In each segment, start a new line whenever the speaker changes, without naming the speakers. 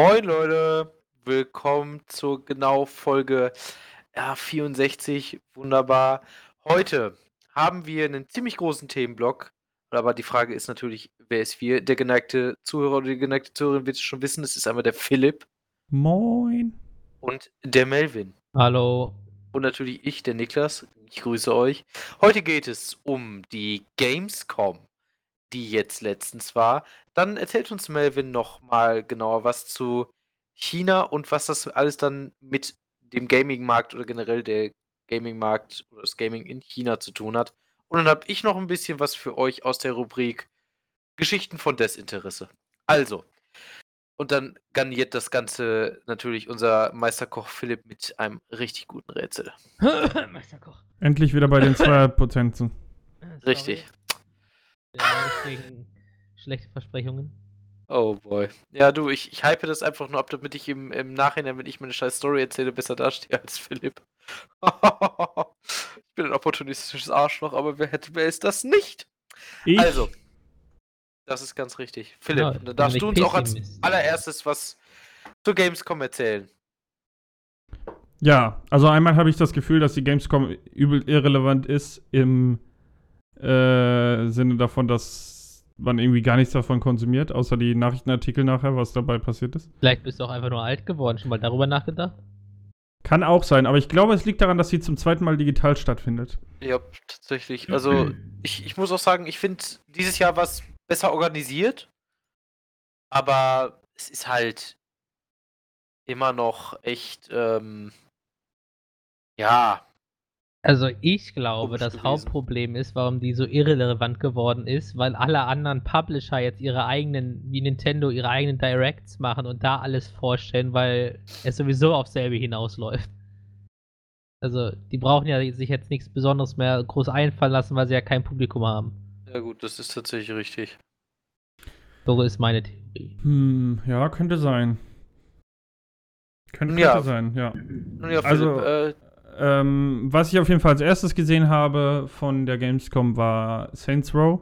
Moin Leute, willkommen zur genau Folge ja, 64. Wunderbar. Heute haben wir einen ziemlich großen Themenblock. Aber die Frage ist natürlich, wer ist wir? Der geneigte Zuhörer oder die geneigte Zuhörerin wird es schon wissen. Das ist einmal der Philipp.
Moin.
Und der Melvin.
Hallo.
Und natürlich ich, der Niklas. Ich grüße euch. Heute geht es um die Gamescom, die jetzt letztens war. Dann erzählt uns Melvin noch mal genauer was zu China und was das alles dann mit dem Gaming-Markt oder generell der Gaming-Markt oder das Gaming in China zu tun hat. Und dann habe ich noch ein bisschen was für euch aus der Rubrik Geschichten von Desinteresse. Also, und dann garniert das Ganze natürlich unser Meisterkoch Philipp mit einem richtig guten Rätsel.
Meisterkoch. Endlich wieder bei den 2%.
Richtig.
Deswegen schlechte Versprechungen.
Oh boy. Ja, du, ich, ich hype das einfach nur ab, damit ich im, im Nachhinein, wenn ich meine scheiß Story erzähle, besser dastehe als Philipp. ich bin ein opportunistisches Arschloch, aber wer hätte, wer ist das nicht?
Ich?
Also, das ist ganz richtig. Philipp,
Ja,
dann darfst du uns auch als allererstes was zu Gamescom erzählen.
Ja, also einmal habe ich das Gefühl, dass die Gamescom übel irrelevant ist im äh, Sinne davon, dass man irgendwie gar nichts davon konsumiert, außer die Nachrichtenartikel nachher, was dabei passiert ist.
Vielleicht bist du auch einfach nur alt geworden. Schon mal darüber nachgedacht?
Kann auch sein, aber ich glaube, es liegt daran, dass sie zum zweiten Mal digital stattfindet.
Ja, tatsächlich. Also, ich, ich muss auch sagen, ich finde dieses Jahr was besser organisiert. Aber es ist halt immer noch echt, ähm, ja,
Also ich glaube, das
gewesen.
Hauptproblem ist, warum die so irrelevant geworden ist, weil alle anderen Publisher jetzt ihre eigenen, wie Nintendo, ihre eigenen Directs machen und da alles vorstellen, weil es sowieso auf selbe hinausläuft. Also, die brauchen ja sich jetzt nichts Besonderes mehr groß einfallen lassen, weil sie ja kein Publikum haben.
ja gut, das ist tatsächlich richtig.
So ist meine Theorie.
Hm, ja, könnte sein. Könnte,
Ja.
könnte sein, ja.
Nun ja,
Also-
Philipp, äh,
Ähm, was ich auf jeden Fall als erstes gesehen habe von der Gamescom war Saints Row.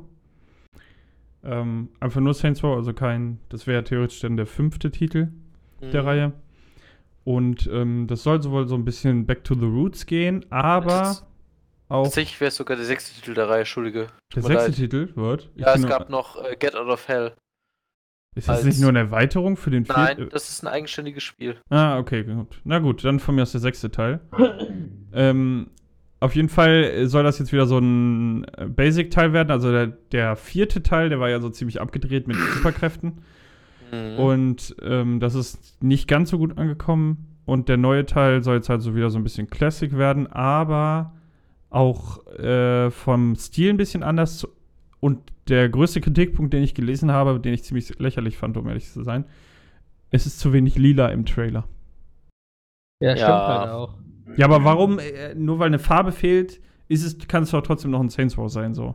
Ähm, einfach nur Saints Row, also kein, das wäre theoretisch dann der fünfte Titel der
mh,
Reihe. Und ähm, das soll wohl so ein bisschen back to the roots gehen, aber auch
Tatsächlich wäre es sogar der sechste Titel der Reihe, Entschuldige.
der sechste
leid.
Titel wird. Ich
Ja, es gab noch äh, Get Out of Hell.
Ist das nicht nur eine Erweiterung für den
Nein,
vierten?
das ist ein eigenständiges Spiel.
Ah, okay, gut. Na gut, dann von mir aus der sechste Teil. Ähm, auf jeden Fall soll das jetzt wieder so ein äh, Basic-Teil werden. Also der, der vierte Teil, der war ja so ziemlich abgedreht mit Superkräften.
Mhm.
Und ähm, das ist nicht ganz so gut angekommen. Und der neue Teil soll jetzt halt so wieder so ein bisschen Classic werden, aber auch äh, vom Stil ein bisschen anders. Und der größte Kritikpunkt, den ich gelesen habe, den ich ziemlich lächerlich fand, um ehrlich zu sein, es ist zu wenig lila im Trailer.
Ja,
Ja.
stimmt halt auch.
Ja, aber warum, äh, nur weil eine Farbe fehlt, ist es, kann es doch trotzdem noch ein Saints Row sein, so.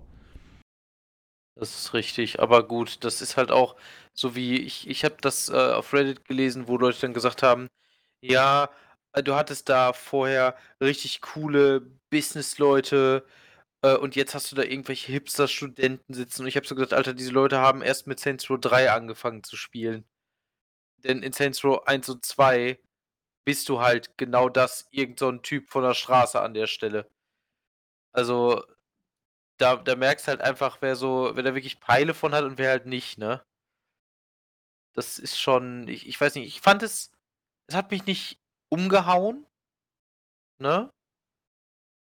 Das ist richtig, aber gut, das ist halt auch so wie ich, ich habe das äh, auf Reddit gelesen, wo Leute dann gesagt haben, ja, äh, du hattest da vorher richtig coole Businessleute äh, und jetzt hast du da irgendwelche Hipster-Studenten sitzen und ich habe so gesagt, Alter, diese Leute haben erst mit Saints Row 3 angefangen zu spielen. Denn in Saints Row 1 und 2 bist du halt genau das, irgend so ein Typ von der Straße an der Stelle. Also, da, da merkst halt einfach, wer so, wer da wirklich Peile von hat und wer halt nicht, ne? Das ist schon, ich, ich weiß nicht, ich fand es, es hat mich nicht umgehauen, ne?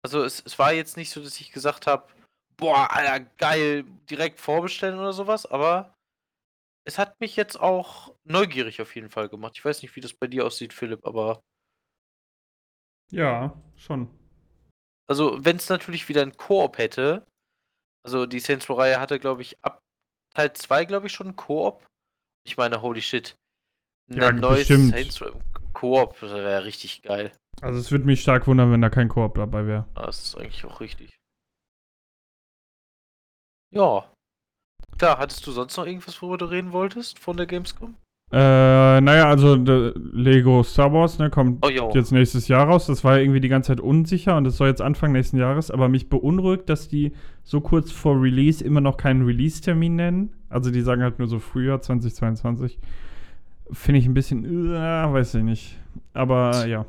Also es, es war jetzt nicht so, dass ich gesagt habe, boah, Alter, geil, direkt vorbestellen oder sowas, aber es hat mich jetzt auch neugierig auf jeden Fall gemacht. Ich weiß nicht, wie das bei dir aussieht, Philipp, aber
Ja, schon.
Also, wenn es natürlich wieder ein Koop hätte, also die Saints Row-Reihe hatte, glaube ich, ab Teil 2, glaube ich, schon einen Koop. Ich meine, holy shit. Ein
Ja,
neues
bestimmt.
Saints Row Koop, das wäre richtig geil.
Also es würde mich stark wundern, wenn da kein Koop dabei wäre.
Ah, Das ist eigentlich auch richtig. Ja. Klar, hattest du sonst noch irgendwas, worüber du reden wolltest von der Gamescom?
Äh, naja, also der Lego Star Wars, ne, kommt
Oh,
jetzt nächstes Jahr raus. Das war ja irgendwie die ganze Zeit unsicher und es soll jetzt Anfang nächsten Jahres. Aber mich beunruhigt, dass die so kurz vor Release immer noch keinen Release-Termin nennen. Also die sagen halt nur so Frühjahr 2022. finde ich ein bisschen, äh, weiß ich nicht. Aber ja.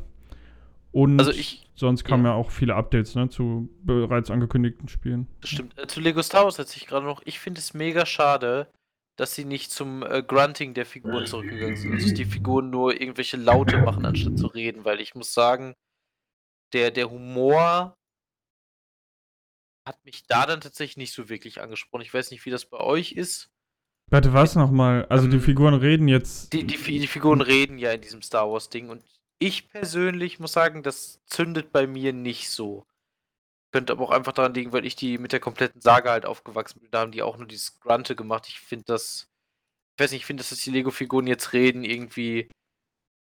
Und
Also ich-
sonst kamen
ja.
ja. auch viele Updates ne, zu bereits angekündigten Spielen.
Das stimmt. Äh, zu Lego Star Wars setze ich gerade noch. Ich finde es mega schade, dass sie nicht zum äh, Grunting der Figuren zurückgegangen sind. Also dass die Figuren nur irgendwelche Laute machen, anstatt zu reden. Weil ich muss sagen, der, der Humor hat mich da dann tatsächlich nicht so wirklich angesprochen. Ich weiß nicht, wie das bei euch ist.
Warte, was nochmal? Also die
Ähm,
Figuren reden jetzt.
Die, die, die Figuren reden ja in diesem Star Wars-Ding und ich persönlich muss sagen, das zündet bei mir nicht so. Könnte aber auch einfach daran liegen, weil ich die mit der kompletten Saga halt aufgewachsen bin. Da haben die auch nur dieses Grunte gemacht. Ich finde das. Ich weiß nicht, ich finde, dass die Lego-Figuren jetzt reden, irgendwie.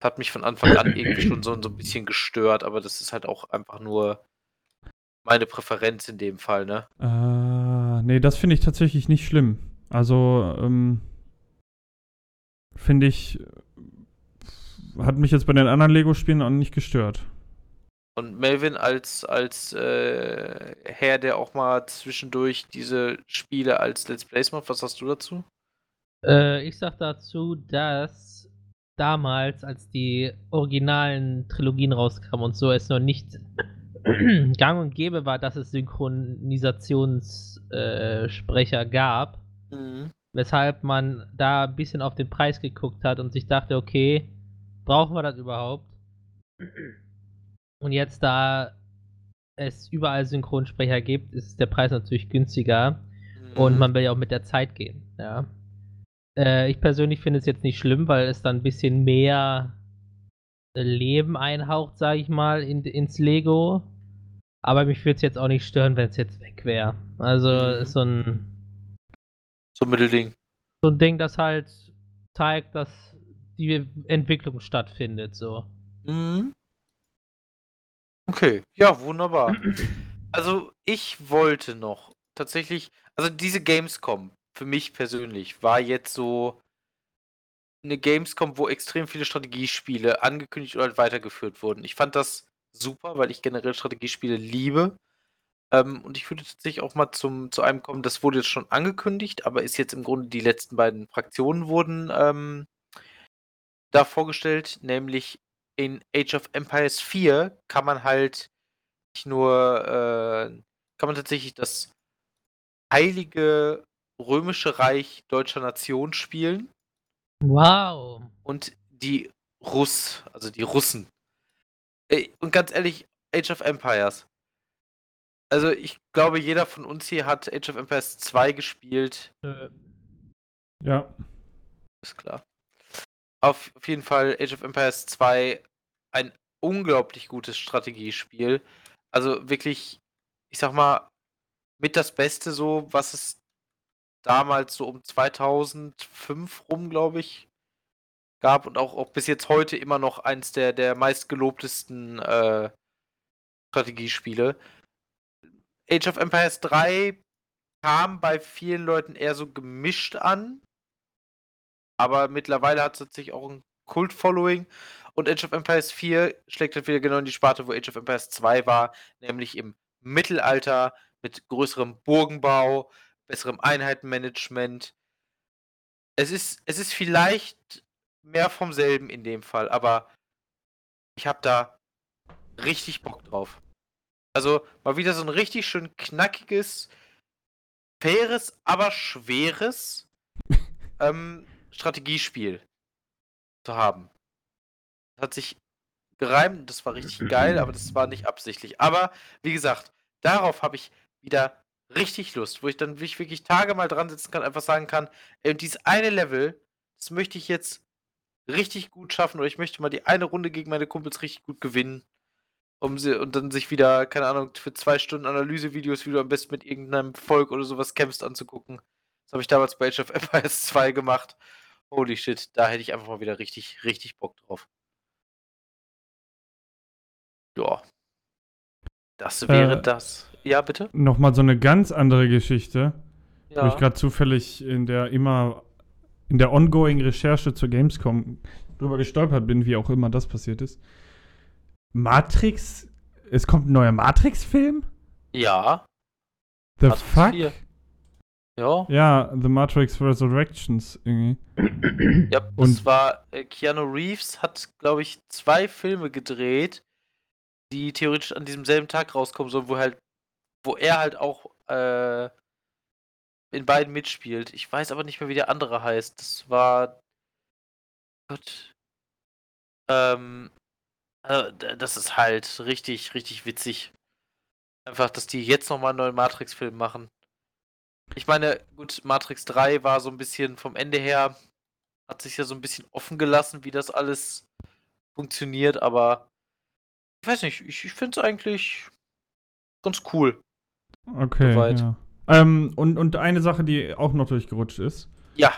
Hat mich von Anfang an irgendwie schon so, so ein bisschen gestört, aber das ist halt auch einfach nur meine Präferenz in dem Fall, ne?
Äh, nee, das finde ich tatsächlich nicht schlimm. Also, ähm, finde ich, hat mich jetzt bei den anderen Lego-Spielen auch nicht gestört.
Und Melvin als, als äh, Herr, der auch mal zwischendurch diese Spiele als Let's Plays macht, was hast du dazu?
Äh, ich sag dazu, dass damals, als die originalen Trilogien rauskamen und so, es noch nicht gang und gäbe war, dass es Synchronisationssprecher äh, gab, weshalb man da ein bisschen auf den Preis geguckt hat und sich dachte, okay, brauchen wir das überhaupt? Und jetzt, da es überall Synchronsprecher gibt, ist der Preis natürlich günstiger. Und
Mhm.
man will ja auch mit der Zeit gehen, ja. Äh, ich persönlich finde es jetzt nicht schlimm, weil es dann ein bisschen mehr Leben einhaucht, sage ich mal, in, ins Lego. Aber mich würde es jetzt auch nicht stören, wenn es jetzt weg wäre. Also
Mhm.
ist so ein,
So ein Mittelding.
so ein Ding, das halt zeigt, dass die Entwicklung stattfindet, so.
Mhm. Okay, ja, wunderbar. Also, ich wollte noch tatsächlich, also diese Gamescom für mich persönlich war jetzt so eine Gamescom, wo extrem viele Strategiespiele angekündigt oder halt weitergeführt wurden. Ich fand das super, weil ich generell Strategiespiele liebe. Ähm, und ich würde tatsächlich auch mal zum, zu einem kommen, das wurde jetzt schon angekündigt, aber ist jetzt im Grunde die letzten beiden Fraktionen wurden ähm, da vorgestellt, nämlich in Age of Empires 4 kann man halt nicht nur, äh, kann man tatsächlich das heilige römische Reich deutscher Nation spielen
Wow.
und die Russ, also die Russen. Und ganz ehrlich, Age of Empires. Also ich glaube, jeder von uns hier hat Age of Empires 2 gespielt.
Ja.
Ist klar. Auf, jeden Fall Age of Empires 2 ein unglaublich gutes Strategiespiel. Also wirklich, ich sag mal, mit das Beste so, was es damals so um 2005 rum, glaube ich, gab und auch, auch bis jetzt heute immer noch eins der, der meistgelobtesten äh, Strategiespiele. Age of Empires 3 kam bei vielen Leuten eher so gemischt an. Aber mittlerweile hat es tatsächlich auch ein Kult-Following. Und Age of Empires 4 schlägt halt wieder genau in die Sparte, wo Age of Empires 2 war, nämlich im Mittelalter mit größerem Burgenbau, besserem Einheitenmanagement. Es ist, es ist vielleicht mehr vom selben in dem Fall, aber ich habe da richtig Bock drauf. Also mal wieder so ein richtig schön knackiges, faires, aber schweres ähm, Strategiespiel zu haben. Das hat sich gereimt, das war richtig geil, aber das war nicht absichtlich. Aber wie gesagt, darauf habe ich wieder richtig Lust, wo ich dann wirklich, Tage mal dran sitzen kann, einfach sagen kann, ey, dieses eine Level, das möchte ich jetzt richtig gut schaffen oder ich möchte mal die eine Runde gegen meine Kumpels richtig gut gewinnen. Um sie, und dann sich wieder, keine Ahnung, für zwei Stunden Analysevideos, wie du am besten mit irgendeinem Volk oder sowas kämpfst, anzugucken. Das habe ich damals bei Age of Empires 2 gemacht. Holy shit, da hätte ich einfach mal wieder richtig, richtig Bock drauf. Ja. Das wäre
Äh,
das. Ja, bitte?
Nochmal so eine ganz andere Geschichte, wo ich
Ja.
gerade zufällig in der immer in der ongoing Recherche zur Gamescom drüber gestolpert bin, wie auch immer das passiert ist. Matrix, es kommt ein neuer Matrix-Film?
Ja.
The
Matrix
fuck?
4. Ja,
Ja, The Matrix Resurrections irgendwie.
ja das
Und-
war, äh, Keanu Reeves hat, glaube ich, zwei Filme gedreht, die theoretisch an diesem selben Tag rauskommen sollen, wo halt, wo er halt auch äh, in beiden mitspielt. Ich weiß aber nicht mehr, wie der andere heißt. Das war. Gott. Ähm. äh, d- das ist halt richtig, richtig witzig. Einfach, dass die jetzt nochmal einen neuen Matrix-Film machen. Ich meine, gut, Matrix 3 war so ein bisschen vom Ende her, hat sich ja so ein bisschen offen gelassen, wie das alles funktioniert, aber ich weiß nicht, ich, ich finde es eigentlich ganz cool.
Okay.
Soweit.
Ja. Ähm, und, und eine Sache, die auch noch durchgerutscht ist.
Ja,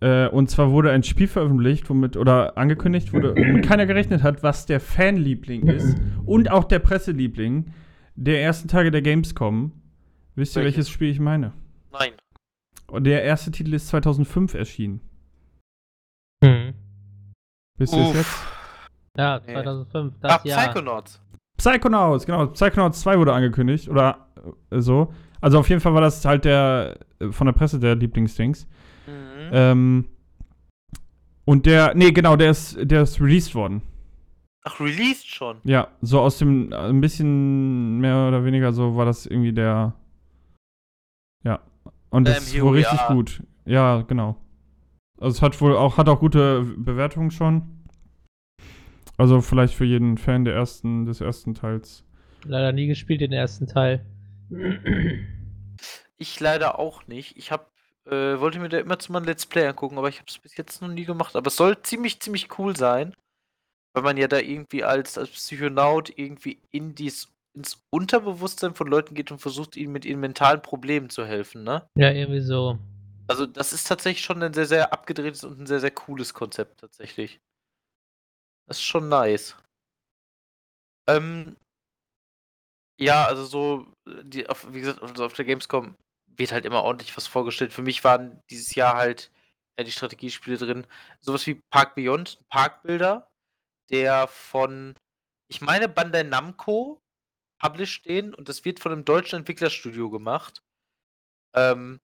Äh, und zwar wurde ein Spiel veröffentlicht, womit, oder angekündigt wurde, womit keiner gerechnet hat, was der Fanliebling ist und auch der Presseliebling der ersten Tage der Gamescom. Wisst ihr,
Welches?
welches Spiel ich meine?
Nein.
Und der erste Titel ist 2005 erschienen.
Hm.
Wisst ihr es jetzt?
Ja,
Nee.
2005, das
Ah,
Jahr.
Psychonauts.
Psychonauts, genau. Psychonauts 2 wurde angekündigt. Oder äh, so. Also auf jeden Fall war das halt der äh, von der Presse der Lieblingsdings.
Mhm.
Ähm, und der, nee, genau, der ist, der ist released worden.
Ach, released schon.
Ja, so aus dem, äh, ein bisschen mehr oder weniger so war das irgendwie der, ja. Und das
Ähm,
ist wohl richtig
are.
gut. Ja, genau. Also es hat wohl auch, hat auch gute Bewertungen schon. Also vielleicht für jeden Fan der ersten, des ersten Teils.
Leider nie gespielt, den ersten Teil.
Ich leider auch nicht. Ich hab, äh, wollte mir da immer zu meinem Let's Play angucken, aber ich habe es bis jetzt noch nie gemacht. Aber es soll ziemlich, ziemlich cool sein. Weil man ja da irgendwie als, als Psychonaut irgendwie in dies, ins Unterbewusstsein von Leuten geht und versucht, ihnen mit ihren mentalen Problemen zu helfen, ne?
Ja, irgendwie so.
Also, das ist tatsächlich schon ein sehr, sehr abgedrehtes und ein sehr, sehr cooles Konzept, tatsächlich. Das ist schon nice. Ähm, ja, also so, äh, die, auf, wie gesagt, also auf der Gamescom wird halt immer ordentlich was vorgestellt. Für mich waren dieses Jahr halt ja, die Strategiespiele drin. Sowas wie Park Beyond, ein Parkbilder, der von, ich meine, Bandai Namco published den und das wird von einem deutschen Entwicklerstudio gemacht. Ähm,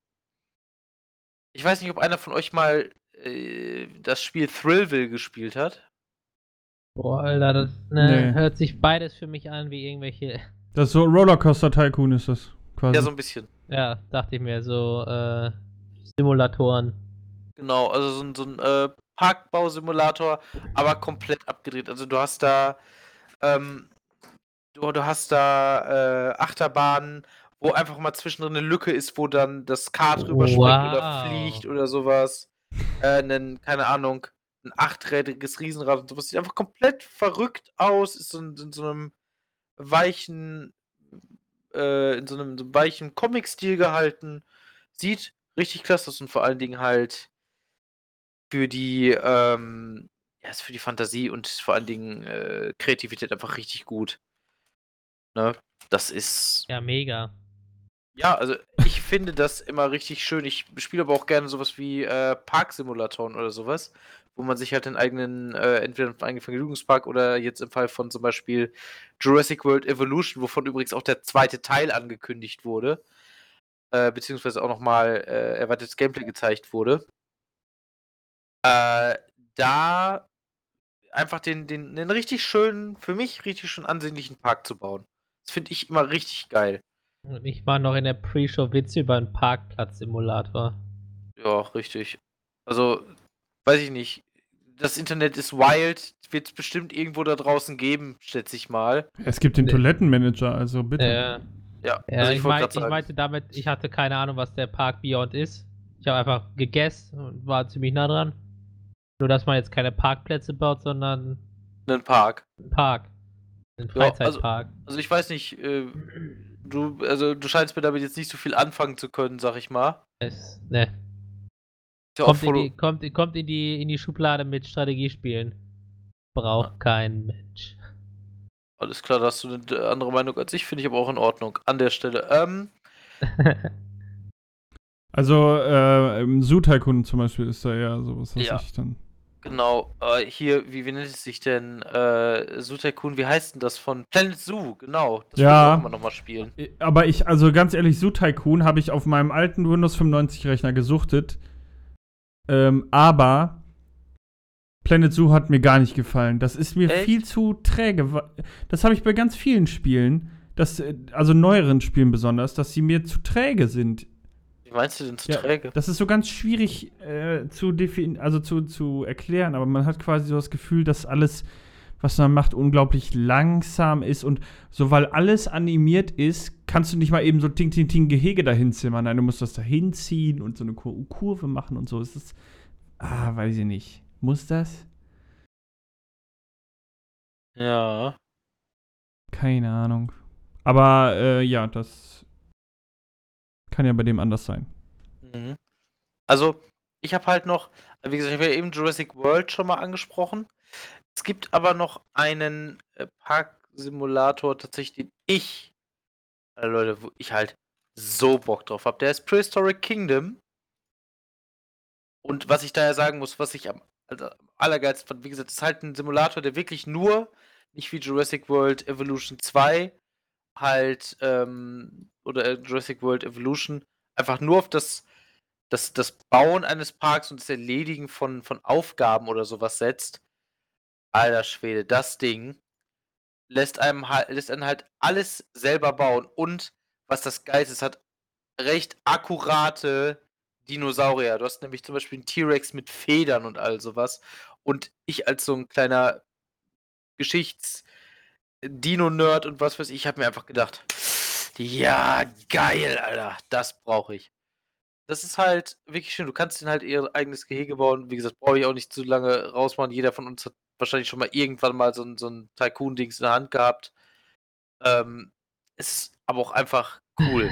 ich weiß nicht, ob einer von euch mal äh, das Spiel Thrillville gespielt hat.
Boah, Alter, das ne,
Nee.
hört sich beides für mich an wie irgendwelche.
Das ist so Rollercoaster Tycoon ist das quasi.
Ja, so ein bisschen.
Ja, dachte ich mir, so äh, Simulatoren.
Genau, also so ein, so ein äh, Parkbausimulator, aber komplett abgedreht. Also du hast da, ähm, du, du hast da äh, Achterbahnen, wo einfach mal zwischendrin eine Lücke ist, wo dann das Kart rüberspringt oder
Wow.
fliegt oder sowas. Äh, nen, keine Ahnung, ein achträdriges Riesenrad und sowas. Sieht einfach komplett verrückt aus, ist in, in so einem weichen, äh, in so einem, so einem weichen Comic-Stil gehalten. Sieht richtig klasse aus und vor allen Dingen halt für die, ähm, ja, ist für die Fantasie und vor allen Dingen äh, Kreativität einfach richtig gut. Ne? Das ist,
Ja, mega.
ja, also ich finde das immer richtig schön. Ich spiele aber auch gerne sowas wie äh, Parksimulatoren oder sowas, wo man sich halt den eigenen, äh, entweder einen eigenen Vergnügungspark oder jetzt im Fall von zum Beispiel Jurassic World Evolution, wovon übrigens auch der zweite Teil angekündigt wurde, äh, beziehungsweise auch nochmal äh, erweitertes Gameplay gezeigt wurde. Äh, da einfach den, den, den richtig schönen, für mich richtig schön ansehnlichen Park zu bauen. Das finde ich immer richtig geil.
Und ich war noch in der Pre-Show Witze über einen Parkplatz-Simulator.
Ja, richtig. Also, weiß ich nicht. Das Internet ist wild, wird es bestimmt irgendwo da draußen geben, schätze ich mal.
es gibt den. Toilettenmanager, also bitte.
Äh,
Ja,
ja,
also
ich,
ich wollte
mein, ich meinte damit, ich hatte keine Ahnung, was der Park Beyond ist. Ich habe einfach gegessen und war ziemlich nah dran. Nur, dass man jetzt keine Parkplätze baut, sondern
einen Park.
einen Park.
Ja, also-
Freizeitpark.
Also ich weiß nicht, äh, du, also du scheinst mir damit jetzt nicht so viel anfangen zu können, sag ich mal.
Es, ne.
Ja
Kommt, in die, kommt, kommt in, die, in die Schublade mit Strategiespielen. Braucht kein Mensch.
alles klar, da hast du eine andere Meinung als ich, finde ich aber auch in Ordnung. An der Stelle. Ähm,
Also, äh, im Zoo Tycoon zum Beispiel ist da eher sowas, was
Ja.
ich dann.
Genau, äh, hier, wie, wie nennt es sich denn? Äh, Tycoon, wie heißt denn das von Planet Zoo? Genau, das
Ja.
auch immer nochmal spielen.
Aber ich, also ganz ehrlich, Zoo Tycoon habe ich auf meinem alten Windows 95 Rechner gesuchtet. Ähm, aber Planet Zoo hat mir gar nicht gefallen. Das ist mir
Echt?
viel zu träge. Das habe ich bei ganz vielen Spielen, dass, äh, also neueren Spielen besonders, dass sie mir zu träge sind.
Meinst du denn zu
Ja,
träge?
Das ist so ganz schwierig äh, zu definieren, also zu, zu erklären, aber man hat quasi so das Gefühl, dass alles, was man macht, unglaublich langsam ist und so, weil alles animiert ist, kannst du nicht mal eben so Ting Ting Ting Gehege dahin zimmern. Nein, du musst das da hinziehen und so eine Kur Kurve machen und so. Es ist, ah, weiß ich nicht. Muss das?
Ja.
Keine Ahnung. Aber äh, ja, das kann ja bei dem anders sein.
Mhm. Also, ich habe halt noch, wie gesagt, ich habe ja eben Jurassic World schon mal angesprochen. Es gibt aber noch einen äh, Parksimulator tatsächlich, den ich, äh, Leute, wo ich halt so Bock drauf habe. Der ist Prehistoric Kingdom. Und was ich daher sagen muss, was ich am, also allergeilsten fand, wie gesagt, ist halt ein Simulator, der wirklich nur, nicht wie Jurassic World Evolution 2, halt, ähm, oder äh, Jurassic World Evolution, einfach nur auf das, das, das Bauen eines Parks und das Erledigen von, von Aufgaben oder sowas setzt. Alter Schwede, das Ding lässt einem halt, lässt einen halt alles selber bauen. Und was das Geilste ist, hat recht akkurate Dinosaurier. Du hast nämlich zum Beispiel einen T-Rex mit Federn und all sowas. Und ich als so ein kleiner Geschichts-Dino-Nerd und was weiß ich, habe mir einfach gedacht, ja, geil, Alter, das brauche ich. Das ist halt wirklich schön. Du kannst dir halt ihr eigenes Gehege bauen. Wie gesagt, brauche ich auch nicht zu lange rausmachen. Jeder von uns hat wahrscheinlich schon mal irgendwann mal so ein, so ein Tycoon-Dings in der Hand gehabt. Ähm, ist aber auch einfach cool.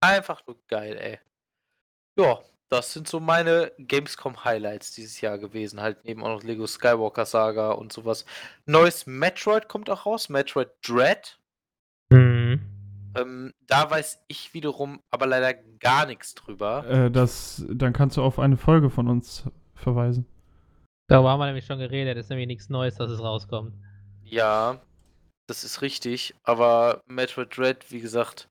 Einfach nur geil, ey. Ja, das sind so meine Gamescom-Highlights dieses Jahr gewesen. Halt neben auch noch Lego Skywalker Saga und sowas. Neues Metroid kommt auch raus, Metroid Dread.
Mhm.
Ähm, da weiß ich wiederum aber leider gar nichts drüber.
Äh, das, dann kannst du auf eine Folge von uns verweisen.
Darüber haben wir nämlich schon geredet. Ist nämlich nichts Neues, dass es rauskommt.
Ja, das ist richtig. Aber Metroid Dread, wie gesagt,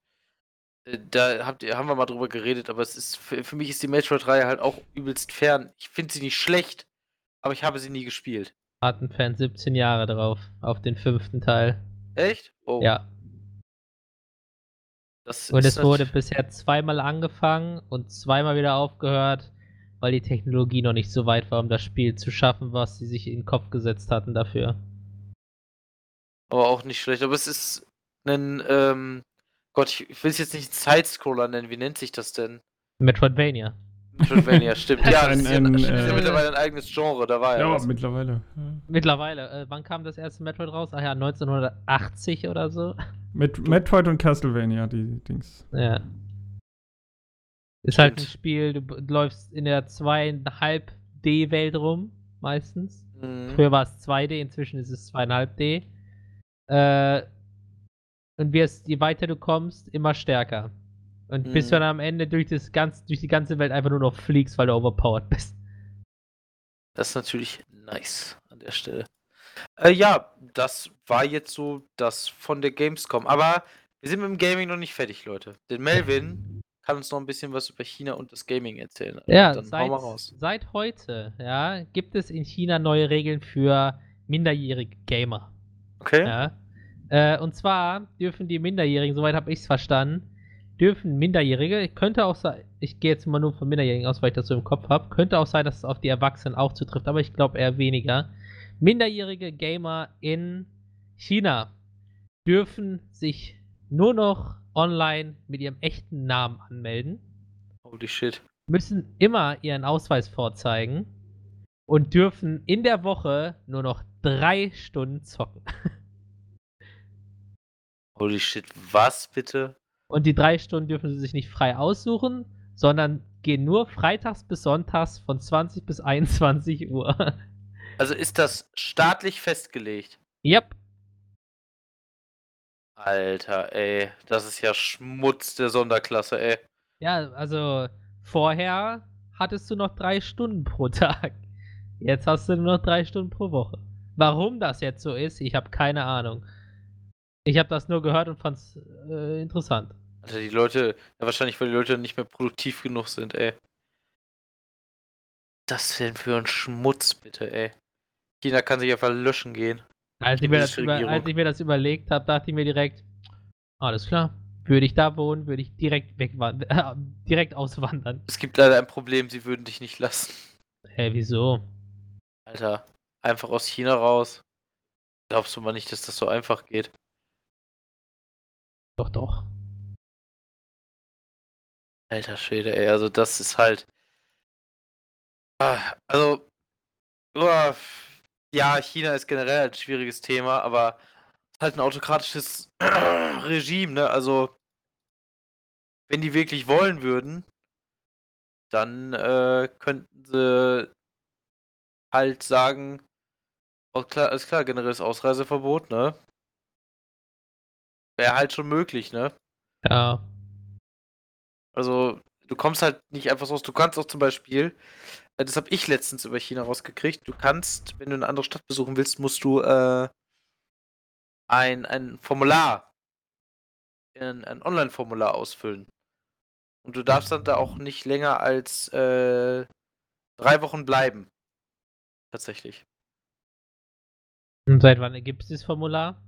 äh, da habt ihr, haben wir mal drüber geredet, aber es ist für, für mich ist die Metroid-Reihe halt auch übelst fern. Ich finde sie nicht schlecht, aber ich habe sie nie gespielt.
Warten Fan 17 Jahre drauf, auf den fünften Teil.
Echt? Oh,
Ja.
Das
Und es wurde
nat-
bisher zweimal angefangen und zweimal wieder aufgehört, weil die Technologie noch nicht so weit war, um das Spiel zu schaffen, was sie sich in den Kopf gesetzt hatten dafür.
aber auch nicht schlecht. Aber es ist ein, ähm, Gott, ich, ich will es jetzt nicht Sidescroller nennen. Wie nennt sich das denn?
Metroidvania.
Metroidvania, stimmt. Ja, das
Ein-
ist ja,
ein,
ist ja
äh,
mittlerweile ein eigenes Genre. Da war ja,
Ja,
was.
mittlerweile. Ja.
Mittlerweile. Äh, wann kam das erste Metroid raus? Ach ja, 1980 oder so.
Mit Metroid und Castlevania, die Dings.
Ja. Ist halt ein. Spiel, du läufst in der 2,5D-Welt rum, meistens.
Mhm.
Früher war es 2D, inzwischen ist es 2,5D. Äh, und wirst, je weiter du kommst, immer stärker. Und bis
Mhm.
du dann am Ende durch, das ganz, durch die ganze Welt einfach nur noch fliegst, weil du overpowered bist.
Das ist natürlich nice an der Stelle. Äh, ja, das war jetzt so das von der Gamescom. Aber wir sind mit dem Gaming noch nicht fertig, Leute. Denn Melvin kann uns noch ein bisschen was über China und das Gaming erzählen.
Ja,
dann
seit,
mal raus.
seit heute ja, gibt es in China neue Regeln für minderjährige Gamer.
Okay?
Ja. Äh, und zwar dürfen die Minderjährigen, soweit habe ich es verstanden, dürfen Minderjährige, könnte auch sein, ich gehe jetzt mal nur von Minderjährigen aus, weil ich das so im Kopf habe, könnte auch sein, dass es auf die Erwachsenen auch zutrifft, aber ich glaube eher weniger. Minderjährige Gamer in China dürfen sich nur noch online mit ihrem echten Namen anmelden,
Holy shit.
müssen immer ihren Ausweis vorzeigen und dürfen in der Woche nur noch drei Stunden zocken.
Holy shit. Was bitte?
Und die drei Stunden dürfen sie sich nicht frei aussuchen, sondern gehen nur freitags bis sonntags von 20 bis 21 Uhr.
Also ist das staatlich festgelegt?
yep.
Alter, ey. Das ist ja Schmutz der Sonderklasse, ey.
Ja, also vorher hattest du noch drei Stunden pro Tag. Jetzt hast du nur noch drei Stunden pro Woche. Warum das jetzt so ist, ich habe keine Ahnung. Ich habe das nur gehört und fand's äh, interessant.
Alter, die Leute, ja, wahrscheinlich, weil die Leute nicht mehr produktiv genug sind, ey. Das denn für ein Schmutz, bitte, ey. China kann sich einfach löschen gehen.
Als ich, mir das, über, als ich mir das überlegt habe, dachte ich mir direkt, alles klar. Würde ich da wohnen, würde ich direkt wegwandern, äh, direkt auswandern.
Es gibt leider ein Problem, sie würden dich nicht lassen.
Hä, wieso?
Alter, einfach aus China raus. Glaubst du mal nicht, dass das so einfach geht?
Doch, doch.
Alter Schwede, ey, also das ist halt. Ah, also. Ja, China ist generell ein schwieriges Thema, aber halt ein autokratisches Regime, ne? Also, wenn die wirklich wollen würden, dann äh, könnten sie halt sagen, oh, klar, ist klar, generelles Ausreiseverbot, ne? Wäre halt schon möglich, ne?
Ja.
Also, du kommst halt nicht einfach so aus. Du kannst auch zum Beispiel, äh, das habe ich letztens über China rausgekriegt, du kannst, wenn du eine andere Stadt besuchen willst, musst du äh, ein, ein Formular, ein, ein Online-Formular ausfüllen. Und du darfst dann da auch nicht länger als äh, drei Wochen bleiben. Tatsächlich.
Und seit wann gibt es dieses Formular?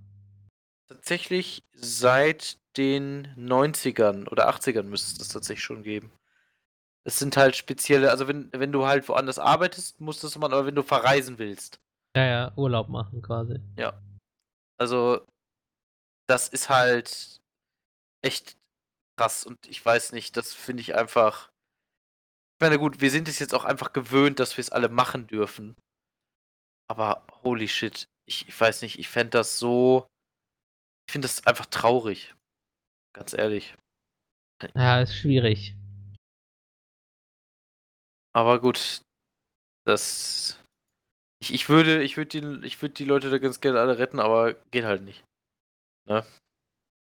Tatsächlich seit den 90ern oder 80ern müsste es das tatsächlich schon geben. Es sind halt spezielle, also wenn, wenn du halt woanders arbeitest, musst du es machen, aber wenn du verreisen willst.
Ja, ja, Urlaub machen quasi.
Ja. Also, das ist halt echt krass und ich weiß nicht, das finde ich einfach. Ich meine, gut, wir sind es jetzt auch einfach gewöhnt, dass wir es alle machen dürfen. Aber holy shit, ich, ich weiß nicht, ich fände das so. Ich finde das einfach traurig. Ganz ehrlich.
Ja, ist schwierig.
Aber gut, das. Ich, ich würde, ich würde die, ich würde die Leute da ganz gerne alle retten, aber geht halt nicht. Ne?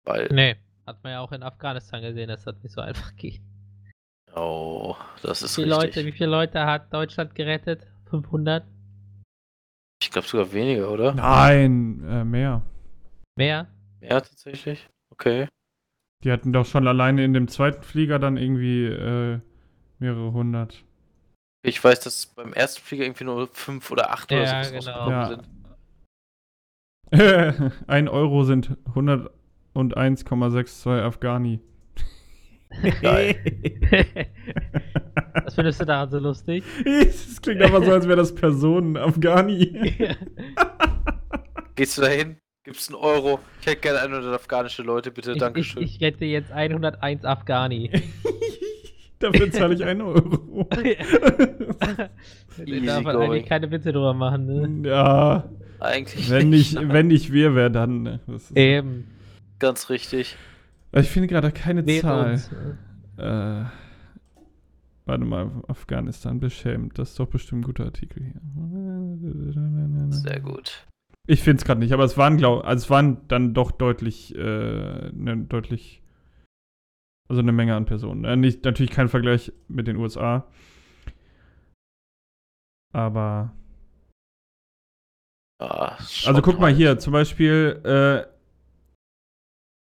Weil.
Nee, hat man ja auch in Afghanistan gesehen, dass das nicht so einfach geht.
Oh, das ist
wie
richtig.
Leute, Wie viele Leute hat Deutschland gerettet? 500?
Ich glaube sogar weniger, oder?
Nein, äh, mehr.
Mehr?
Mehr tatsächlich? Okay.
Die hatten doch schon alleine in dem zweiten Flieger dann irgendwie äh, mehrere hundert.
Ich weiß, dass beim ersten Flieger irgendwie nur fünf oder acht
Ja,
oder so
genau.
rausgekommen
Ja.
sind.
Ein Euro sind 101,62 Afghani.
Was findest du daran so lustig?
Es klingt aber so, als wäre das Personen Afghani.
Gehst du dahin? Gibst einen Euro? Ich hätte gerne 100 afghanische Leute, bitte,
ich, ich,
Dankeschön.
ich rette jetzt 101 Afghani.
Dafür zahle ich einen Euro.
da darf man
going.
eigentlich keine Witze drüber machen, ne?
ja,
Eigentlich
wenn nicht, wenn nicht wir, wer dann? Ne? Das ist,
Eben.
Ganz richtig.
ich finde gerade keine
Wäre
Zahl.
uns.
Äh, warte mal, Afghanistan beschämt. Das ist doch bestimmt ein guter Artikel hier.
Sehr gut.
Ich finde es gerade nicht, aber es waren, glaub, also es waren dann doch deutlich, äh, ne, deutlich, also eine Menge an Personen. Äh, nicht, natürlich kein Vergleich mit den USA. Aber,
Ah,
also guck mal hier, zum Beispiel, äh,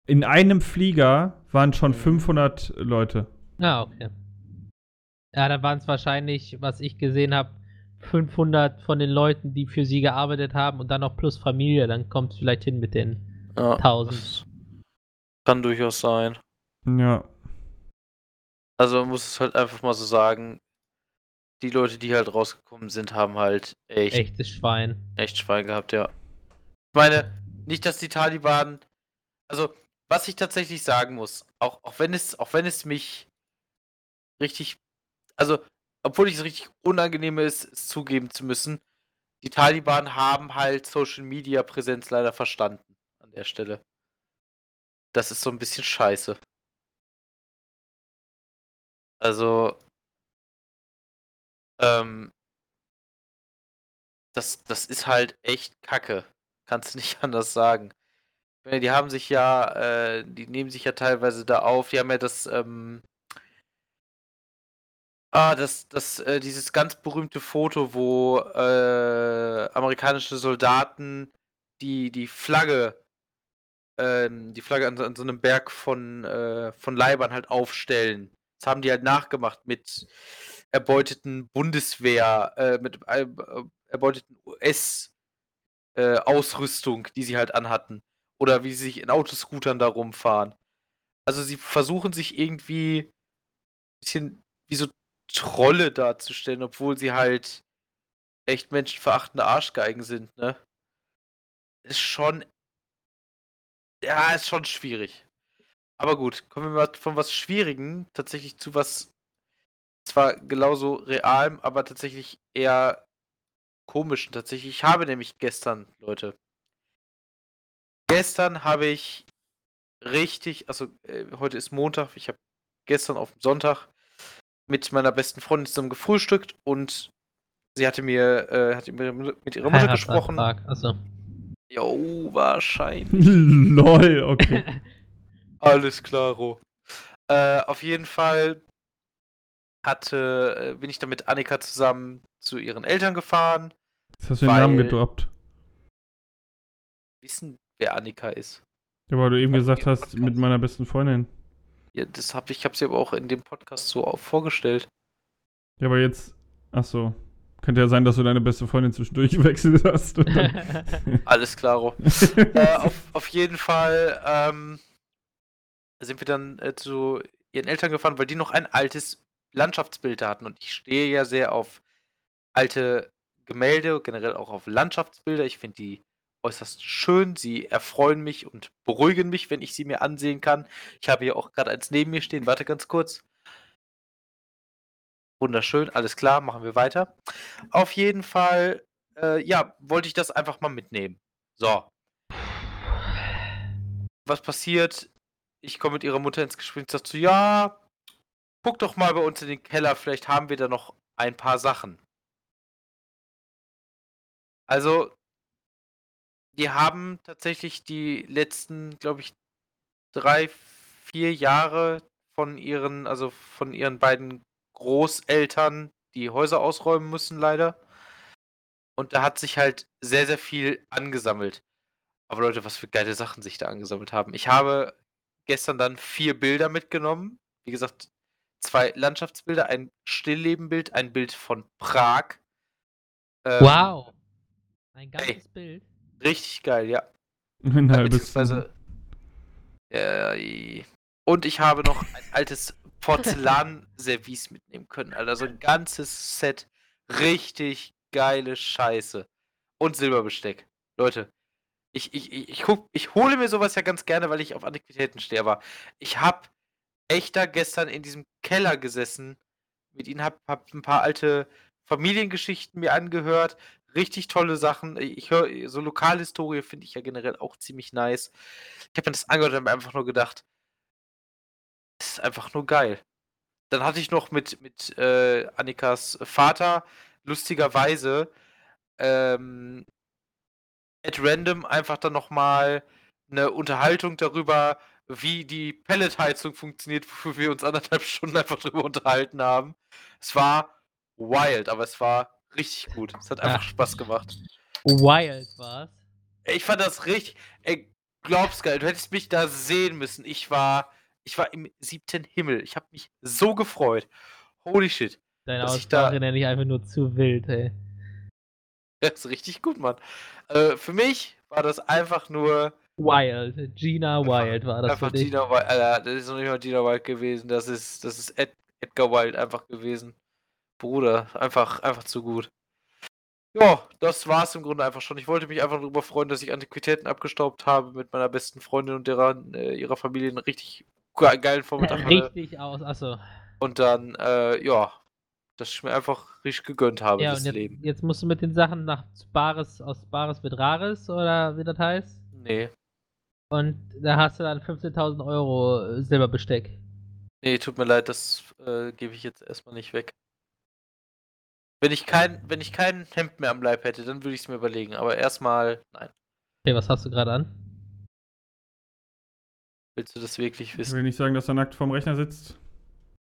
in einem Flieger waren schon
Mhm.
500 Leute.
Ah, okay. Ja, da waren es wahrscheinlich, was ich gesehen habe, 500 von den Leuten, die für sie gearbeitet haben und dann noch plus Familie. Dann kommt es vielleicht hin mit den
Ja,
1000.
das Kann durchaus sein.
Ja.
Also man muss es halt einfach mal so sagen, die Leute, die halt rausgekommen sind, haben halt echt, echt,
Echtes Schwein.
Schwein gehabt, ja. Ich meine, nicht, dass die Taliban. Also, was ich tatsächlich sagen muss, auch, auch wenn es, auch wenn es mich richtig. Also, obwohl ich es richtig unangenehm ist, es zugeben zu müssen, die Taliban haben halt Social Media Präsenz leider verstanden an der Stelle. Das ist so ein bisschen scheiße. Also, ähm, das, das ist halt echt Kacke. Kannst du nicht anders sagen. Die haben sich ja, äh, die nehmen sich ja teilweise da auf. Die haben ja das, ähm, Ah, das das, äh dieses ganz berühmte Foto, wo, äh, amerikanische Soldaten die die Flagge ähm, die Flagge an so an so 'nem Berg von, äh von Leibern halt aufstellen. Das haben die halt nachgemacht mit erbeuteten Bundeswehr äh, mit, äh, erbeuteten US äh, die sie halt anhatten. Oder wie sie sich in Autoscootern da rumfahren. Also, sie versuchen sich irgendwie bisschen wie so Trolle darzustellen, obwohl sie halt echt menschenverachtende Arschgeigen sind, ne? Ist schon ja, ist schon schwierig. Aber gut, kommen wir mal von was Schwierigem tatsächlich zu was zwar genauso Realem, aber tatsächlich eher Komischen tatsächlich. Ich habe nämlich gestern, Leute gestern habe ich richtig also, äh, heute ist Montag, ich habe gestern aufm Sonntag mit meiner besten Freundin zusammen gefrühstückt und sie hatte mir äh, hatte mir mit ihrer Mutter gesprochen.
Heiratsantrag, ach so.
Jo, wahrscheinlich.
LOL, okay.
Alles klaro. Äh, auf jeden Fall hatte äh, bin ich dann mit Annika zusammen zu ihren Eltern gefahren.
Jetzt hast du den Namen gedroppt.
Wissen, wer Annika ist.
Ja, weil du eben gesagt hast, mit meiner besten Freundin.
Ja, das habe ich ich habe sie aber auch in dem Podcast so auch vorgestellt.
Ja, aber jetzt. Ach so. Könnte ja sein, dass du deine beste Freundin zwischendurch gewechselt hast. und dann-
Alles klaro. äh, auf, auf jeden Fall ähm, sind wir dann äh, zu ihren Eltern gefahren, weil die noch ein altes Landschaftsbild da hatten. Und ich stehe ja sehr auf alte Gemälde, generell auch auf Landschaftsbilder. Ich finde die äußerst schön. Sie erfreuen mich und beruhigen mich, wenn ich sie mir ansehen kann. Ich habe hier auch gerade eins neben mir stehen. Warte ganz kurz. Wunderschön, alles klar, machen wir weiter. Auf jeden Fall, äh, ja, wollte ich das einfach mal mitnehmen. So. Was passiert? Ich komme mit ihrer Mutter ins Gespräch und sage so, ja, guck doch mal bei uns in den Keller, vielleicht haben wir da noch ein paar Sachen. Also, die haben tatsächlich die letzten, glaube ich, 3, 4 Jahre von ihren also, von ihren beiden Großeltern die Häuser ausräumen müssen leider. Und da hat sich halt sehr, sehr viel angesammelt. Aber Leute, was für geile Sachen sich da angesammelt haben. Ich habe gestern dann 4 Bilder mitgenommen. Wie gesagt, 2 Landschaftsbilder, ein Stilllebenbild, ein Bild von Prag. Ähm,
Wow. Ein ganzes Bild.
Richtig geil, ja.
Ein
beziehungsweise äh, und ich habe noch ein altes Porzellanservice mitnehmen können, Alter. So ein ganzes Set. Richtig geile Scheiße. Und Silberbesteck. Leute, ich, ich, ich, ich, guck, ich hole mir sowas ja ganz gerne, weil ich auf Antiquitäten stehe, aber ich habe echt da gestern in diesem Keller gesessen mit ihnen, hab, hab ein paar alte Familiengeschichten mir angehört. Richtig tolle Sachen. Ich höre, so Lokalhistorie finde ich ja generell auch ziemlich nice. Ich habe mir das angehört und habe einfach nur gedacht, das ist einfach nur geil. Dann hatte ich noch mit, mit äh, Annikas Vater lustigerweise ähm, at random einfach dann nochmal eine Unterhaltung darüber, wie die Pelletheizung funktioniert, wofür wir uns anderthalb Stunden einfach drüber unterhalten haben. Es war wild, aber es war richtig gut. Es hat einfach
Ah.
Spaß gemacht.
Wild war's.
Ich fand das richtig. Ey, glaub's geil, du hättest mich da sehen müssen. Ich war, ich war im siebten Himmel. Ich habe mich so gefreut. Holy shit.
Deine
ich da-
Aussprache nenne ich einfach nur zu wild, ey.
Das ist richtig gut, Mann. Äh, für mich war das einfach nur
Wild. Gina
Einfach-
Wild war das
einfach
für dich.
Gina Wild. Alter, das ist noch nicht mal Gina Wild gewesen. Das ist, das ist Ed, Edgar Wild einfach gewesen. Bruder, einfach, einfach zu gut. Ja, das war's im Grunde einfach schon. Ich wollte mich einfach darüber freuen, dass ich Antiquitäten abgestaubt habe mit meiner besten Freundin und deren, äh, ihrer Familie einen richtig ge- geilen Vormittag hatte.
Richtig aus, achso.
Und dann, äh, ja, dass ich mir einfach richtig gegönnt habe,
Ja,
das
jetzt,
Leben.
jetzt musst du mit den Sachen nach Bares, aus Bares wird Rares, oder wie das heißt.
Nee,
Und da hast du dann 15.000 Euro äh, Silberbesteck.
nee, tut mir leid, das äh, gebe ich jetzt erstmal nicht weg. Wenn ich kein, wenn ich kein Hemd mehr am Leib hätte, dann würde ich es mir überlegen. Aber erstmal, nein.
Okay, was hast du gerade an?
Willst du das wirklich
Ich
wissen?
will nicht sagen, dass er nackt vorm Rechner sitzt.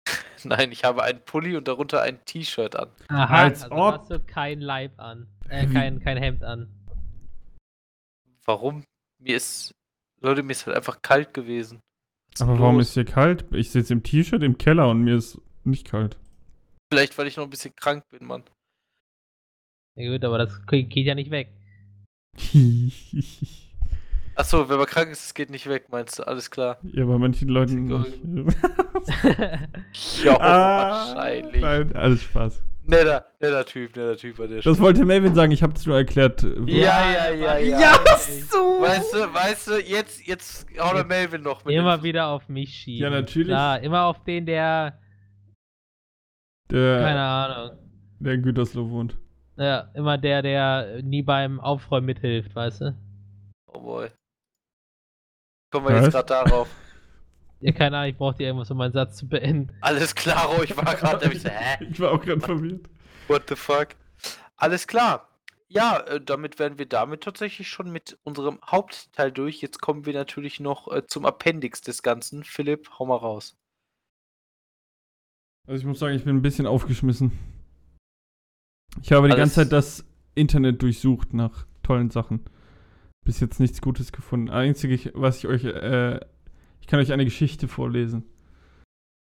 Nein, ich habe einen Pulli und darunter ein T-Shirt an.
Aha,
Als
also
ob.
hast du kein Leib an. Äh, kein, kein Hemd an.
Warum? Mir ist, Leute, mir ist halt einfach kalt gewesen.
Aber warum ist hier kalt? Ich sitze im T-Shirt im Keller und mir ist nicht kalt.
Vielleicht, weil ich noch ein bisschen krank bin, Mann.
Ja gut, aber das ge- geht ja nicht weg.
Achso, wenn man krank ist, es geht nicht weg, meinst du? Alles klar.
ja, bei manchen Leuten nicht.
Ja,
Ah,
wahrscheinlich.
Nein, alles Spaß.
Netter, netter Typ, netter Typ an der
Das wollte Melvin sagen, ich habe es nur erklärt.
Ja, ja, ja, ja.
Ja,
ey.
so.
Weißt du, weißt du, jetzt, jetzt haut der Melvin noch mit.
immer wieder auf mich schieben.
Ja, natürlich.
Klar, immer auf den, der, keine
Der,
Ahnung.
der in Gütersloh wohnt.
Ja, immer der, der nie beim Aufräumen mithilft, weißt du?
Oh boy. Kommen wir jetzt
Was?
gerade darauf.
Ja, keine Ahnung, ich brauchte irgendwas, um meinen Satz zu beenden.
Alles klar, oh, ich war gerade, nämlich so, hä?
Ich war auch gerade verwirrt.
What the fuck? Alles klar. Ja, äh, damit wären wir damit tatsächlich schon mit unserem Hauptteil durch. Jetzt kommen wir natürlich noch äh, zum Appendix des Ganzen. Philipp, hau mal raus.
Also ich muss sagen, ich bin ein bisschen aufgeschmissen. Ich habe die
Alles-
ganze Zeit das Internet durchsucht nach tollen Sachen. Bis jetzt nichts Gutes gefunden. Einzige, was ich euch, äh, ich kann euch eine Geschichte vorlesen.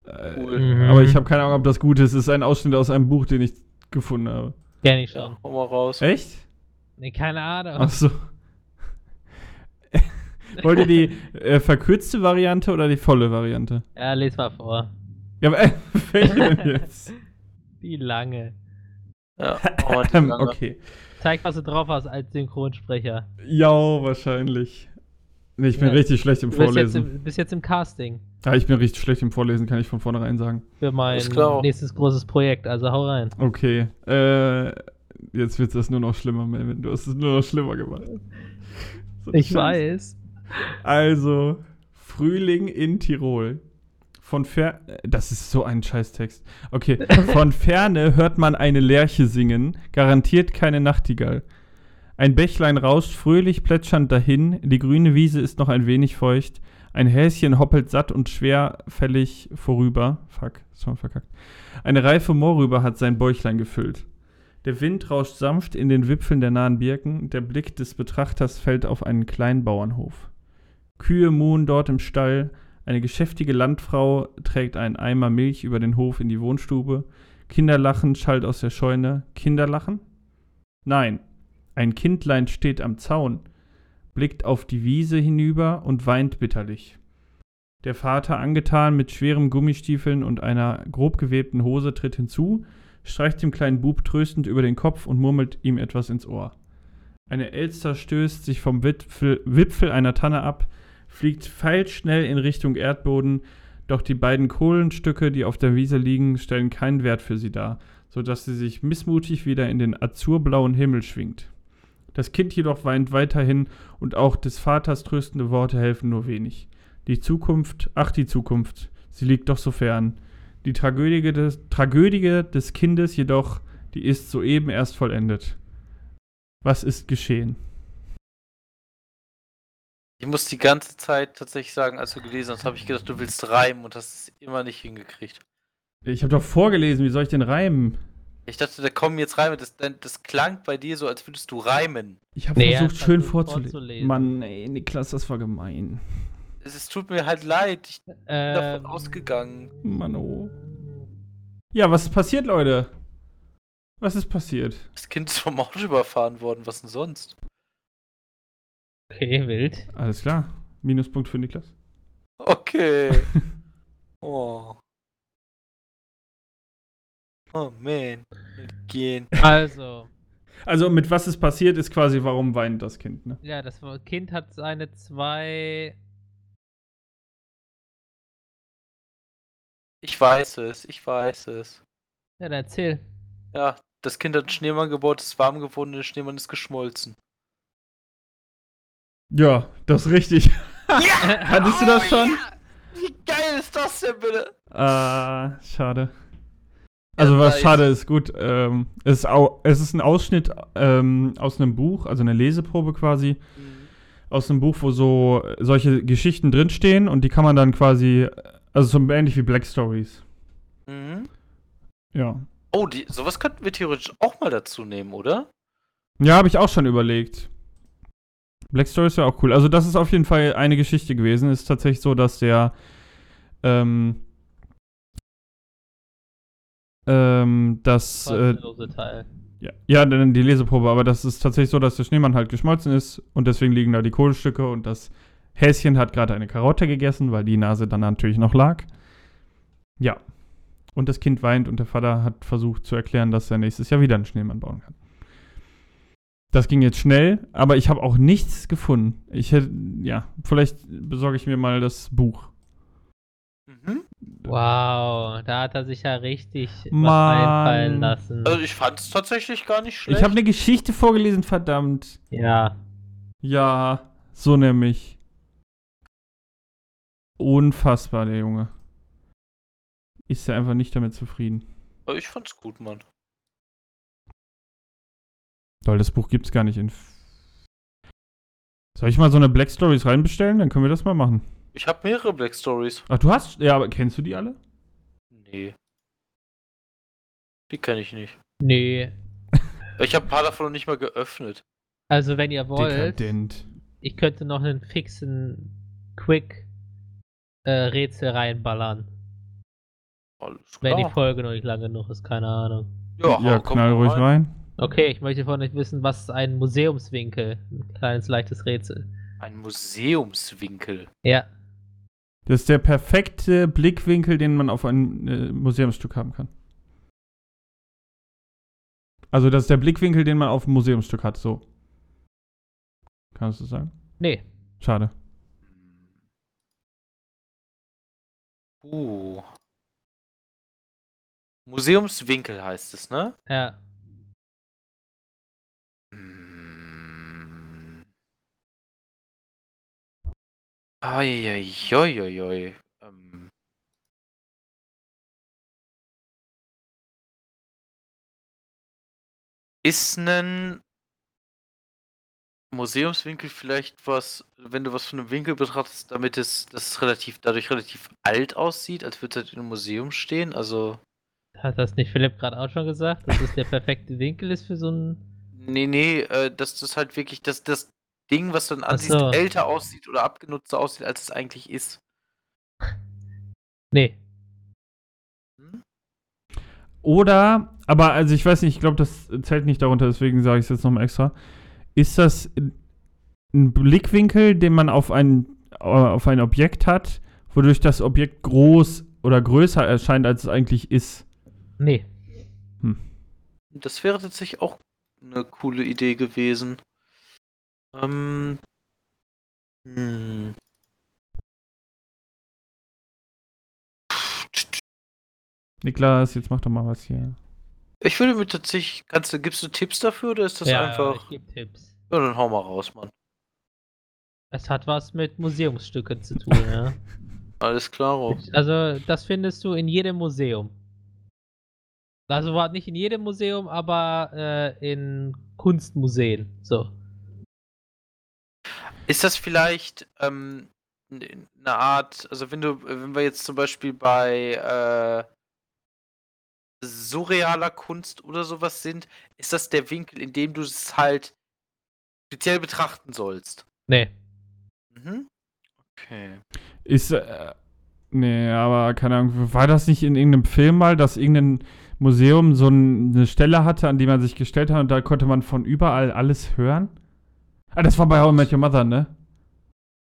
Äh,
Cool.
Mhm.
Aber ich habe keine Ahnung, ob das gut ist. Es ist ein Ausschnitt aus einem Buch, den ich gefunden habe.
Kenn ich schon.
hau mal raus.
Echt?
Nee, keine Ahnung.
Ach so. Wollt ihr die äh, verkürzte Variante oder die volle Variante?
Ja, les mal vor.
Ja, aber äh, welche denn jetzt?
Die lange.
Ja, mal die
Ähm,
lange.
okay.
Zeig, was du drauf hast als Synchronsprecher.
Ja, wahrscheinlich. Nee, ich bin
Ja.
richtig schlecht im
Du bist jetzt
Vorlesen.
im, bist jetzt im Casting
Ja, ich bin richtig schlecht im Vorlesen, kann ich von vornherein sagen.
für mein nächstes großes Projekt, also hau rein.
Okay. Äh, jetzt wird das nur noch schlimmer, Melvin. Du hast es nur noch schlimmer gemacht. So
Ich
scheiße.
weiß.
Also, Frühling in Tirol. Von fer Das ist so ein Scheißtext. Okay. Von ferne hört man eine Lerche singen, garantiert keine Nachtigall. Ein Bächlein rauscht fröhlich plätschernd dahin, die grüne Wiese ist noch ein wenig feucht, ein Häschen hoppelt satt und schwerfällig vorüber. Fuck, ist schon verkackt. Eine reife Mohrrübe hat sein Bäuchlein gefüllt. Der Wind rauscht sanft in den Wipfeln der nahen Birken, der Blick des Betrachters fällt auf einen kleinen Bauernhof. Kühe muhen dort im Stall, eine geschäftige Landfrau trägt einen Eimer Milch über den Hof in die Wohnstube, Kinderlachen schallt aus der Scheune. Kinderlachen? Nein, ein Kindlein steht am Zaun, blickt auf die Wiese hinüber und weint bitterlich. Der Vater, angetan mit schweren Gummistiefeln und einer grob gewebten Hose, tritt hinzu, streicht dem kleinen Bub tröstend über den Kopf und murmelt ihm etwas ins Ohr. Eine Elster stößt sich vom Wipfel, Wipfel einer Tanne ab, fliegt pfeilschnell in Richtung Erdboden, doch die beiden Kohlenstücke, die auf der Wiese liegen, stellen keinen Wert für sie dar, so dass sie sich missmutig wieder in den azurblauen Himmel schwingt. Das Kind jedoch weint weiterhin und auch des Vaters tröstende Worte helfen nur wenig. Die Zukunft, ach die Zukunft, sie liegt doch so fern. Die Tragödie des, Tragödie des Kindes jedoch, die ist soeben erst vollendet. Was ist geschehen?
Ich muss die ganze Zeit tatsächlich sagen, als du gelesen hast, habe ich gedacht, du willst reimen und hast es immer nicht hingekriegt.
Ich habe doch vorgelesen, wie soll ich denn reimen?
Ich dachte, da kommen jetzt Reime. Das, das klang bei dir so, als würdest du reimen.
Ich habe
Nee,
versucht,
er
schön vorzulesen.
vorzulesen.
Mann, ey, Niklas, das war gemein.
Es, es tut mir halt leid. Ich bin davon
Ähm,
ausgegangen.
Mann, oh. Ja, was ist passiert, Leute? Was ist passiert?
Das Kind ist vom Auto überfahren worden. Was denn sonst?
Okay, wild.
Alles klar. Minuspunkt für Niklas.
Okay. oh. Oh man. Gehen.
Also,
Also, mit was ist passiert, ist quasi, warum weint das Kind, ne?
ja, das Kind hat seine zwei.
Ich weiß es. Ich weiß es.
Ja, dann erzähl.
Ja, das Kind hat einen Schneemann gebaut, ist warm geworden und der Schneemann ist geschmolzen.
Ja, das ist richtig. Hattest du das schon?
Wie geil ist das denn bitte?
Ah, schade. Also was
nice.
schade ist, gut, ähm, es, ist au es ist ein Ausschnitt ähm, aus einem Buch, also eine Leseprobe quasi, aus einem Buch, wo so solche Geschichten drinstehen und die kann man dann quasi, also so ähnlich wie Black Stories.
Mhm.
Ja.
Oh, die, sowas könnten wir theoretisch auch mal dazu nehmen, oder?
Ja, habe ich auch schon überlegt. Black Story ist ja auch cool. Also, das ist auf jeden Fall eine Geschichte gewesen. Ist tatsächlich so, dass der ähm, ähm, das äh,
Teil.
ja, ja, dann die Leseprobe, aber das ist tatsächlich so, dass der Schneemann halt geschmolzen ist und deswegen liegen da die Kohlestücke und das Häschen hat gerade eine Karotte gegessen, weil die Nase dann natürlich noch lag. Ja. Und das Kind weint und der Vater hat versucht zu erklären, dass er nächstes Jahr wieder einen Schneemann bauen kann. Das ging jetzt schnell, aber ich habe auch nichts gefunden. Ich hätte, ja, vielleicht besorge ich mir mal das Buch.
Mhm.
Wow, da hat er sich ja richtig was
Mann.
einfallen lassen.
Also ich fand es tatsächlich gar nicht schlecht.
Ich habe eine Geschichte vorgelesen, verdammt.
Ja.
Ja, so nämlich. Unfassbar, der Junge. Ist er einfach nicht damit zufrieden.
Aber ich fand's gut, Mann.
Weil das Buch gibt's gar nicht in. Soll ich mal so eine Black Stories reinbestellen? Dann können wir das mal machen.
Ich habe mehrere Black Stories.
Ach, du hast. Ja, aber kennst du die alle?
Nee. Die kenne ich nicht.
Nee.
Ich habe ein paar davon noch nicht mal geöffnet.
Also wenn ihr wollt,
Dekadent.
ich könnte noch einen fixen Quick äh, Rätsel reinballern.
Alles
Wenn die
klar.
Folge noch nicht lang genug ist, keine Ahnung.
Ja,
Ja,
komm
knall
mal
ruhig rein.
Okay, ich möchte von euch wissen, was ist ein Museumswinkel? Ein kleines leichtes Rätsel.
Ein Museumswinkel.
Ja.
Das ist der perfekte Blickwinkel, den man auf ein äh, Museumsstück haben kann. Also, das ist der Blickwinkel, den man auf ein Museumsstück hat, so. Kannst du das sagen?
Nee.
Schade.
Uh. Museumswinkel heißt es, ne?
Ja.
Eieieiei. Ähm. Ist ein Museumswinkel vielleicht was, wenn du was von einem Winkel betrachtest, damit es, dass es relativ, dadurch relativ alt aussieht, als würde es halt in einem Museum stehen? Also,
Hat das nicht Philipp gerade auch schon gesagt, dass es der perfekte Winkel ist für so ein.
nee, nee, äh, dass das halt wirklich, dass das Ding, was du dann ansiehst,
so.
älter aussieht oder abgenutzter aussieht, als es eigentlich ist.
Nee.
Hm?
Oder, aber also ich weiß nicht, ich glaube, das zählt nicht darunter, deswegen sage ich es jetzt nochmal extra. Ist das ein Blickwinkel, den man auf ein, äh, auf ein Objekt hat, wodurch das Objekt groß oder größer erscheint, als es eigentlich ist?
Nee.
Das wäre tatsächlich auch eine coole Idee gewesen. Ähm. Hm.
Niklas, jetzt mach doch mal was hier.
Ich würde mir tatsächlich. Kannst du, gibst du Tipps dafür oder ist das
ja,
einfach.
ich gebe Tipps.
Ja, dann hau mal raus, Mann.
Es hat was mit Museumsstücken zu tun, ja.
Alles klar.
Also, das findest du in jedem Museum. Also war nicht in jedem Museum, aber äh, in Kunstmuseen. So.
Ist das vielleicht ähm, eine Art, also wenn du, wenn wir jetzt zum Beispiel bei äh, surrealer Kunst oder sowas sind, ist das der Winkel, in dem du es halt speziell betrachten sollst?
Nee.
Mhm. Okay.
Ist, äh, nee, aber keine Ahnung, war das nicht in irgendeinem Film mal, dass irgendein Museum so ein, eine Stelle hatte, an die man sich gestellt hat und da konnte man von überall alles hören? Ah, das war bei How I Met Your Mother, ne?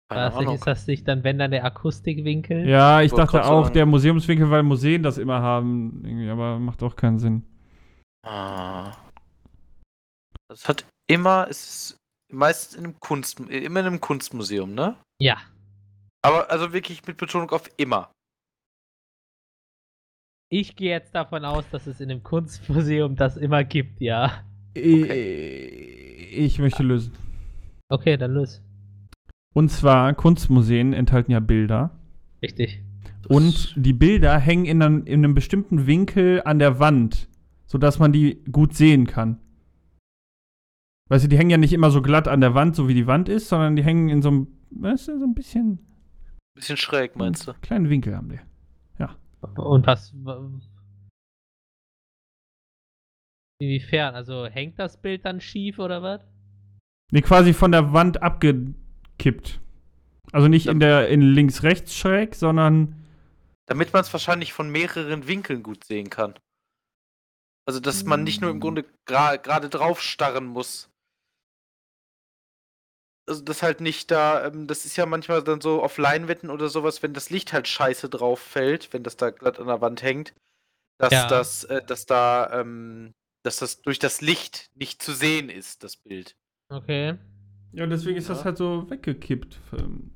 Was, ist das nicht dann, wenn dann der Akustikwinkel?
Ja, ich
Wollte
dachte auch, der Museumswinkel, weil Museen das immer haben, irgendwie, aber macht auch keinen Sinn.
Ah. Das hat immer, es ist meistens in einem Kunst, immer in einem Kunstmuseum, ne?
Ja.
Aber also wirklich mit Betonung auf immer.
Ich gehe jetzt davon aus, dass es in einem Kunstmuseum das immer gibt, ja.
Ich möchte lösen.
Okay, dann los.
Und zwar, Kunstmuseen enthalten ja Bilder.
Richtig.
Und die Bilder hängen in einem, in einem bestimmten Winkel an der Wand, sodass man die gut sehen kann. Weißt du, die hängen ja nicht immer so glatt an der Wand, so wie die Wand ist, sondern die hängen in so einem, weißt du, so ein bisschen
Bisschen schräg, meinst du?
kleinen Winkel haben die.
Und was, Inwiefern? Also hängt das Bild dann schief oder was?
Nee, quasi von der Wand abgekippt. Also nicht in der in links-rechts schräg, sondern
Damit man es wahrscheinlich von mehreren Winkeln gut sehen kann. Also, dass man nicht nur im Grunde gra gerade drauf starren muss. Also, das halt nicht da, ähm, das ist ja manchmal dann so auf Leinwänden oder sowas, wenn das Licht halt scheiße drauf fällt, wenn das da glatt an der Wand hängt, dass
Ja.
das, äh, dass da, ähm, dass das durch das Licht nicht zu sehen ist, das Bild.
Okay.
ja, deswegen ist das
Ja.
halt so weggekippt. Ähm,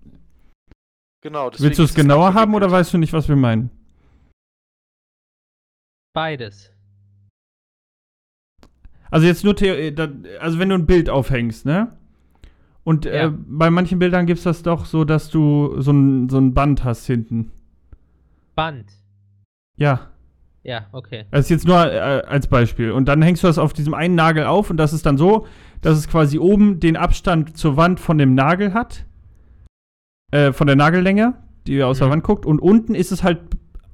Genau.
Willst du es
das
genauer haben oder weißt du nicht, was wir meinen?
Beides.
Also jetzt nur Theo äh, also wenn du ein Bild aufhängst, ne? Und äh,
Ja.
bei manchen Bildern gibt es das doch so, dass du so ein, so ein Band hast hinten.
Band.
Ja.
Ja, okay.
Das ist jetzt nur äh, als Beispiel. Und dann hängst du das auf diesem einen Nagel auf und das ist dann so, dass es quasi oben den Abstand zur Wand von dem Nagel hat. Äh, von der Nagellänge, die aus der
Mhm.
Wand guckt. Und unten ist es halt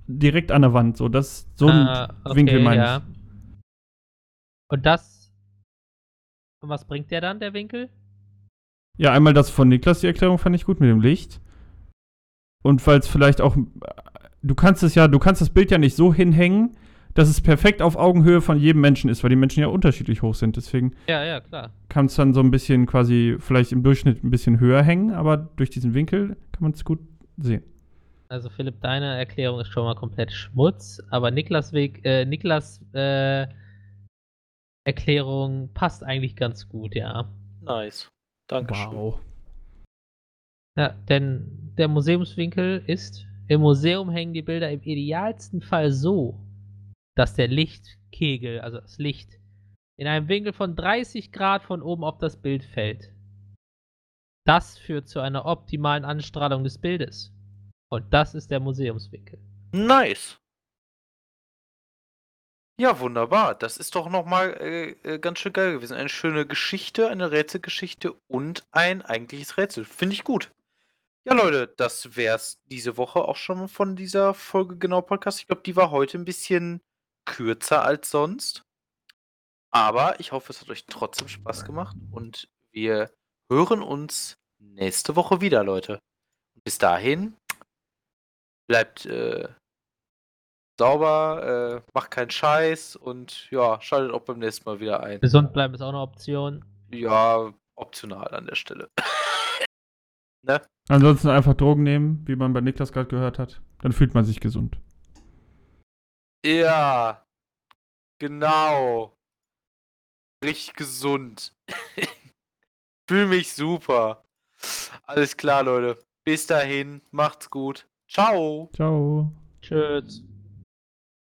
direkt an der Wand. So, das, so ein
Ah, okay,
Winkel meine
ja.
ich.
Und das. Und was bringt der dann, der Winkel?
Ja, einmal das von Niklas, die Erklärung fand ich gut mit dem Licht. Und weil es vielleicht auch. Du kannst es ja, du kannst das Bild ja nicht so hinhängen, dass es perfekt auf Augenhöhe von jedem Menschen ist, weil die Menschen ja unterschiedlich hoch sind. Deswegen
Ja, ja, klar.
kann es dann so ein bisschen quasi vielleicht im Durchschnitt ein bisschen höher hängen, aber durch diesen Winkel kann man es gut sehen.
Also Philipp, deine Erklärung ist schon mal komplett Schmutz, aber Niklas Weg, äh, Niklas äh, Erklärung passt eigentlich ganz gut, ja.
Nice. Dankeschön.
Ja, denn der Museumswinkel ist, im Museum hängen die Bilder im idealsten Fall so, dass der Lichtkegel, also das Licht, in einem Winkel von 30 Grad von oben auf das Bild fällt. Das führt zu einer optimalen Anstrahlung des Bildes. Und das ist der Museumswinkel.
Nice. Ja, wunderbar. Das ist doch nochmal äh, äh, ganz schön geil gewesen. Eine schöne Geschichte, eine Rätselgeschichte und ein eigentliches Rätsel. Finde ich gut. Ja, Leute, das wär's diese Woche auch schon von dieser Folge genau Podcast. Ich glaube, die war heute ein bisschen kürzer als sonst. Aber ich hoffe, es hat euch trotzdem Spaß gemacht und wir hören uns nächste Woche wieder, Leute. Bis dahin, bleibt äh, sauber, äh, macht keinen Scheiß und ja, schaltet auch beim nächsten Mal wieder ein.
Gesund bleiben ist auch eine Option.
Ja, optional an der Stelle. ne?
Ansonsten einfach Drogen nehmen, wie man bei Niklas gerade gehört hat. Dann fühlt man sich gesund.
Ja, genau. Richtig gesund. Fühl mich super. Alles klar, Leute. Bis dahin, macht's gut. Ciao.
Ciao.
Tschüss.